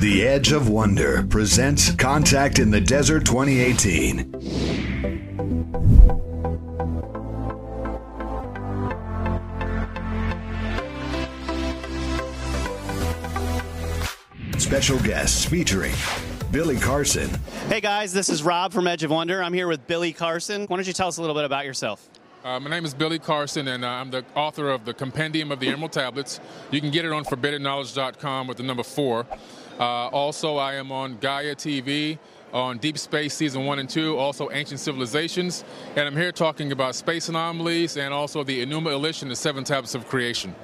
The Edge of Wonder presents Contact in the Desert 2018. Special guests featuring Billy Carson, Hey guys, this is Rob from Edge of Wonder. I'm here with Billy Carson. Why don't you tell us a little bit about yourself? Uh, my name is Billy Carson, and uh, I'm the author of the Compendium of the Emerald Tablets. You can get it on ForbiddenKnowledge.com with the number four. Uh, also, I am on Gaia TV, on Deep Space Season 1 and 2, also Ancient Civilizations, and I'm here talking about space anomalies and also the Enuma Elish and the Seven Tablets of Creation.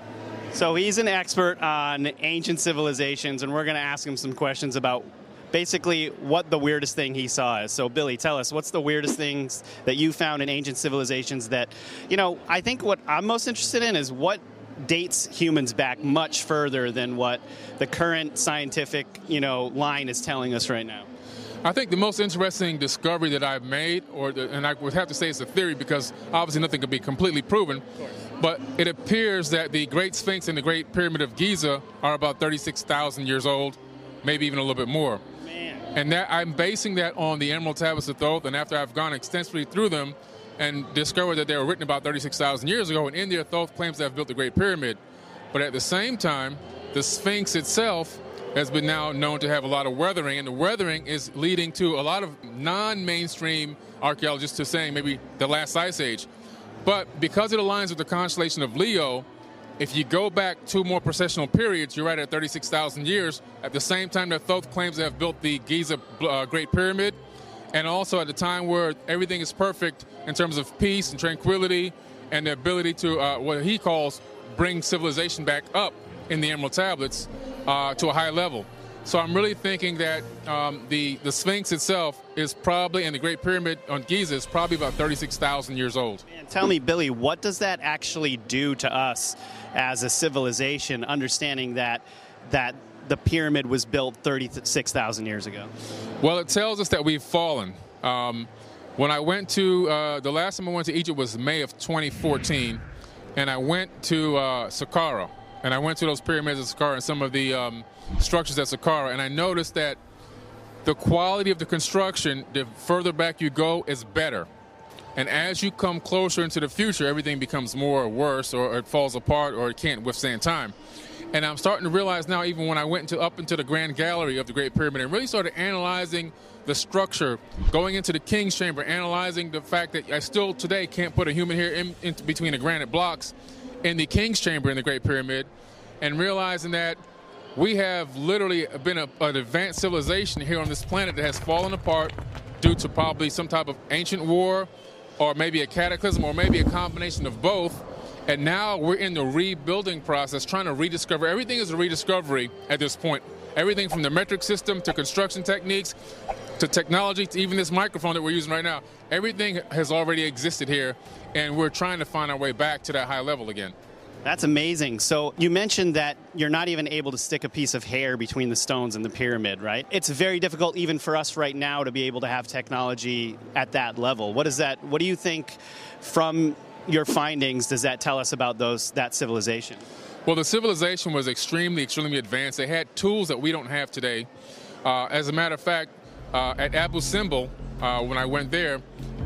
So he's an expert on ancient civilizations, and we're going to ask him some questions about basically what the weirdest thing he saw is. So Billy, tell us what's the weirdest things that you found in ancient civilizations that, you know, I think what I'm most interested in is what dates humans back much further than what the current scientific, you know, line is telling us right now. I think the most interesting discovery that I've made, or the, and I would have to say it's a theory because obviously nothing can be completely proven, but it appears that the Great Sphinx and the Great Pyramid of Giza are about 36,000 years old, maybe even a little bit more. And that I'm basing that on the Emerald Tablets of Thoth, and after I've gone extensively through them and discovered that they were written about 36,000 years ago, and in there Thoth claims to have built the Great Pyramid. But at the same time, the Sphinx itself has been now known to have a lot of weathering, and the weathering is leading to a lot of non-mainstream archaeologists to saying maybe the last ice age. But because it aligns with the constellation of Leo, if you go back two more precessional periods, you're right at 36,000 years. At the same time that Thoth claims to have built the Giza uh, Great Pyramid, and also at the time where everything is perfect in terms of peace and tranquility and the ability to uh, what he calls bring civilization back up in the Emerald Tablets uh, to a high level. So I'm really thinking that um, the the Sphinx itself is probably, and the Great Pyramid on Giza is probably about 36,000 years old. And tell me, Billy, what does that actually do to us as a civilization, understanding that that the pyramid was built 36,000 years ago? Well, it tells us that we've fallen. Um, when I went to uh, the last time I went to Egypt was May of 2014, and I went to uh, Saqqara, and I went to those pyramids at Saqqara and some of the um, structures at Saqqara, and I noticed that the quality of the construction, the further back you go, is better. And as you come closer into the future, everything becomes more or worse, or it falls apart, or it can't withstand time. And I'm starting to realize now, even when I went into, up into the Grand Gallery of the Great Pyramid and really started analyzing the structure, going into the King's Chamber, analyzing the fact that I still today can't put a human here in, in between the granite blocks in the King's Chamber in the Great Pyramid, and realizing that we have literally been a, an advanced civilization here on this planet that has fallen apart due to probably some type of ancient war or maybe a cataclysm or maybe a combination of both. And now we're in the rebuilding process, trying to rediscover. Everything is a rediscovery at this point. Everything from the metric system to construction techniques to technology to even this microphone that we're using right now. Everything has already existed here, and we're trying to find our way back to that high level again. That's amazing. So you mentioned that you're not even able to stick a piece of hair between the stones in the pyramid, right? It's very difficult even for us right now to be able to have technology at that level. What is that? What do you think from your findings does that tell us about those that civilization? Well, the civilization was extremely, extremely advanced. They had tools that we don't have today. Uh, as a matter of fact, uh, at Abu Simbel, uh, when I went there,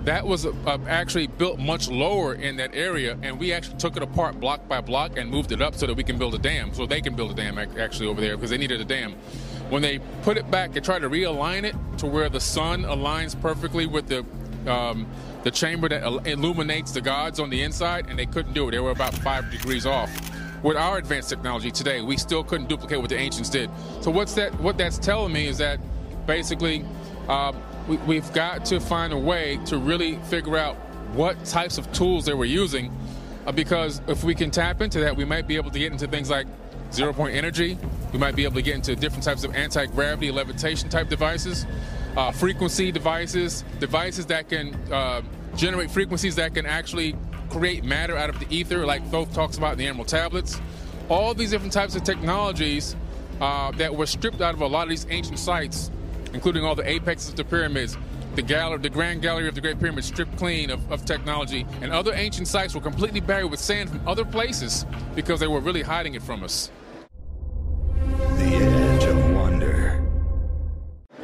that was uh, actually built much lower in that area, and we actually took it apart block by block and moved it up so that we can build a dam, so they can build a dam actually over there because they needed a dam. When they put it back, they tried to realign it to where the sun aligns perfectly with the um, the chamber that illuminates the gods on the inside, and they couldn't do it. They were about five degrees off. With our advanced technology today, we still couldn't duplicate what the ancients did. So what's that? What that's telling me is that basically uh, we, we've got to find a way to really figure out what types of tools they were using, uh, because if we can tap into that, we might be able to get into things like zero point energy. We might be able to get into different types of anti gravity levitation type devices, uh, frequency devices, devices that can uh, generate frequencies that can actually create matter out of the ether, like Thoth talks about in the Emerald Tablets. All these different types of technologies uh, that were stripped out of a lot of these ancient sites, including all the apexes of the pyramids, the gallery, the Grand Gallery of the Great Pyramid, stripped clean of, of technology, and other ancient sites were completely buried with sand from other places because they were really hiding it from us.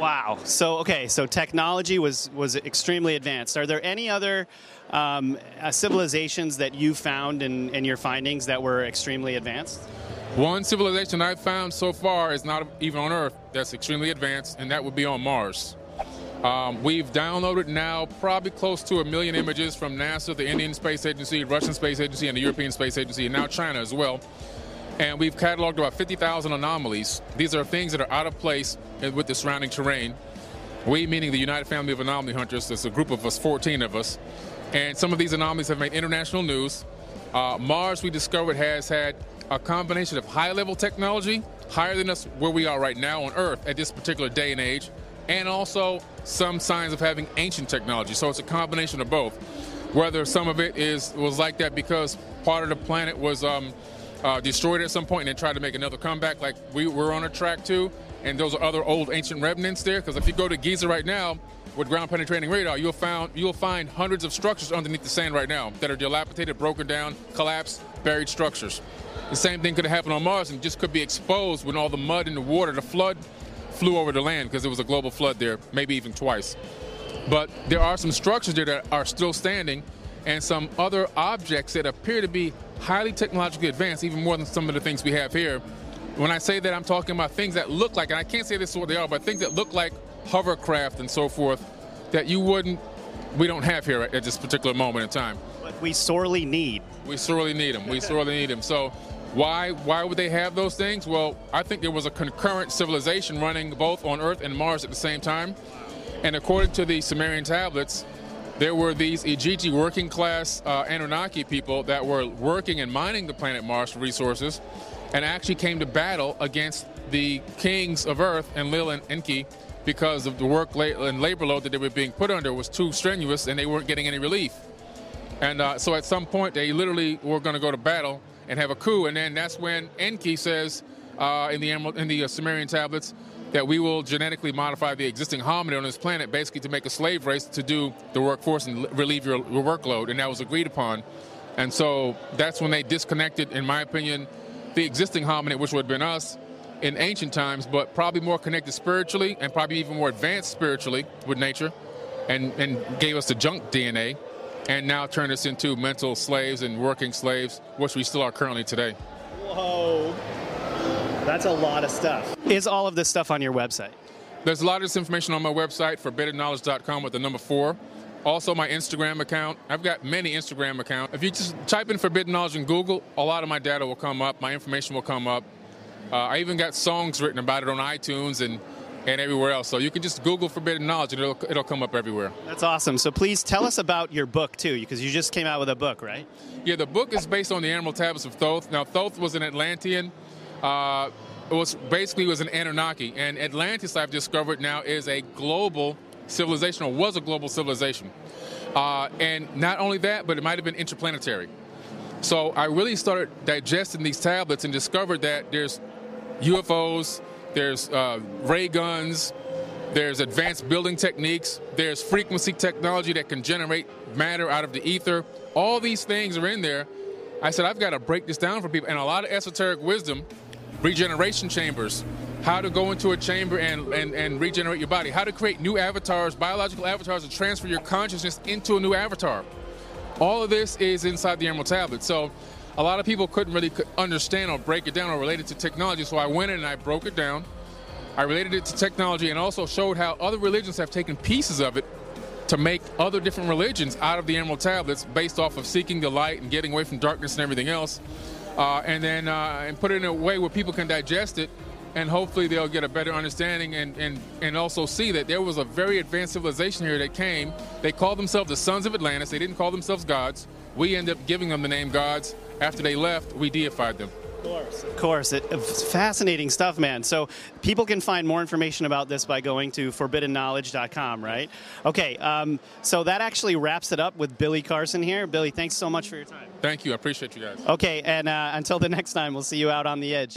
Wow. So okay, so technology was was extremely advanced. Are there any other um, uh, civilizations that you found in, in your findings that were extremely advanced? One civilization I've found so far is not even on Earth that's extremely advanced, and that would be on Mars. Um, we've downloaded now probably close to a million images from NASA, the Indian Space Agency, Russian Space Agency, and the European Space Agency, and now China as well. And we've cataloged about 50,000 anomalies. These are things that are out of place with the surrounding terrain. We, meaning the United Family of Anomaly Hunters, there's a group of us, 14 of us. And some of these anomalies have made international news. Uh, Mars, we discovered, has had a combination of high level technology, higher than us where we are right now on Earth at this particular day and age, and also some signs of having ancient technology. So it's a combination of both. Whether some of it is was like that because part of the planet was um, uh, destroyed at some point and then tried to make another comeback, like we were on a track to, and those are other old ancient remnants there. Because if you go to Giza right now with ground penetrating radar, you'll found you'll find hundreds of structures underneath the sand right now that are dilapidated, broken down, collapsed, buried structures. The same thing could have happened on Mars and just could be exposed when all the mud and the water, the flood flew over the land because there was a global flood there, maybe even twice. But there are some structures there that are still standing and some other objects that appear to be highly technologically advanced, even more than some of the things we have here. When I say that, I'm talking about things that look like, and I can't say this is what they are, but things that look like hovercraft and so forth that you wouldn't, we don't have here at, this particular moment in time. But we sorely need. We sorely need them. We sorely need them. So why why would they have those things? Well, I think there was a concurrent civilization running both on Earth and Mars at the same time. And according to the Sumerian tablets, there were these Igigi working class uh, Anunnaki people that were working and mining the planet Mars for resources and actually came to battle against the kings of Earth, Enlil and Enki, because of the work and labor load that they were being put under was too strenuous and they weren't getting any relief. And uh, so at some point, they literally were going to go to battle and have a coup. And then that's when Enki says uh, in the in the uh, Sumerian tablets that we will genetically modify the existing hominid on this planet, basically to make a slave race to do the workforce and relieve your, your workload. And that was agreed upon. And so that's when they disconnected, in my opinion, the existing hominid, which would have been us in ancient times, but probably more connected spiritually and probably even more advanced spiritually with nature, and, and gave us the junk DNA and now turn us into mental slaves and working slaves, which we still are currently today. Whoa. That's a lot of stuff. Is all of this stuff on your website? There's a lot of this information on my website, forbiddenknowledge.com with the number four. Also, my Instagram account. I've got many Instagram accounts. If you just type in Forbidden Knowledge in Google, a lot of my data will come up, my information will come up. Uh, I even got songs written about it on iTunes and and everywhere else. So you can just Google Forbidden Knowledge and it'll, it'll come up everywhere. That's awesome. So please tell us about your book too, because you just came out with a book, right? Yeah, the book is based on the Emerald Tablets of Thoth. Now, Thoth was an Atlantean. Uh, it was basically it was an Anunnaki, and Atlantis I've discovered now is a global civilization, or was a global civilization. Uh, and not only that, but it might have been interplanetary. So I really started digesting these tablets and discovered that there's UFOs, there's uh, ray guns, there's advanced building techniques, there's frequency technology that can generate matter out of the ether. All these things are in there. I said, I've got to break this down for people. And a lot of esoteric wisdom, regeneration chambers, how to go into a chamber and, and, and regenerate your body, how to create new avatars, biological avatars, and transfer your consciousness into a new avatar. All of this is inside the Emerald Tablet. So a lot of people couldn't really understand or break it down or relate it to technology. So I went in and I broke it down. I related it to technology and also showed how other religions have taken pieces of it to make other different religions out of the Emerald Tablets based off of seeking the light and getting away from darkness and everything else. Uh, and then uh, and put it in a way where people can digest it and hopefully they'll get a better understanding and, and, and also see that there was a very advanced civilization here that came. They called themselves the sons of Atlantis. They didn't call themselves gods. We end up giving them the name gods. After they left, we deified them. Of course, of course. It, it's fascinating stuff, man. So people can find more information about this by going to forbiddenknowledge.com, right? Okay, um, so that actually wraps it up with Billy Carson here. Billy, thanks so much for your time. Thank you. I appreciate you guys. Okay, and uh, until the next time, we'll see you out on the edge.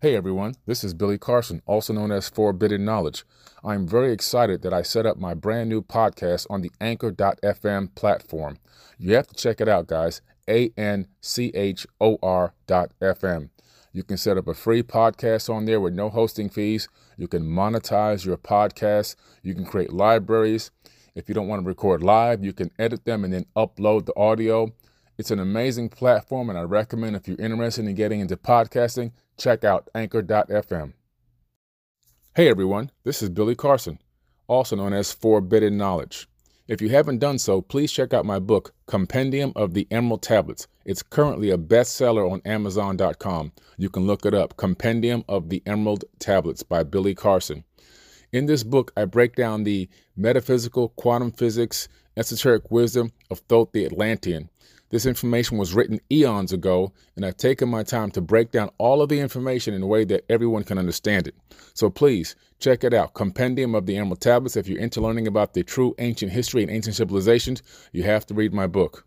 Hey everyone, this is Billy Carson, also known as Forbidden Knowledge. I'm very excited that I set up my brand new podcast on the Anchor.fm platform. You have to check it out, guys. A N C H O R dot FM. You can set up a free podcast on there with no hosting fees. You can monetize your podcast. You can create libraries. If you don't want to record live, you can edit them and then upload the audio. It's an amazing platform, and I recommend if you're interested in getting into podcasting, check out anchor.fm. Hey everyone, this is Billy Carson, also known as Forbidden Knowledge. If you haven't done so, please check out my book, Compendium of the Emerald Tablets. It's currently a bestseller on Amazon.com. You can look it up, Compendium of the Emerald Tablets by Billy Carson. In this book, I break down the metaphysical, quantum physics, esoteric wisdom of Thoth the Atlantean. This information was written eons ago, and I've taken my time to break down all of the information in a way that everyone can understand it. So please check it out Compendium of the Emerald Tablets. If you're into learning about the true ancient history and ancient civilizations, you have to read my book.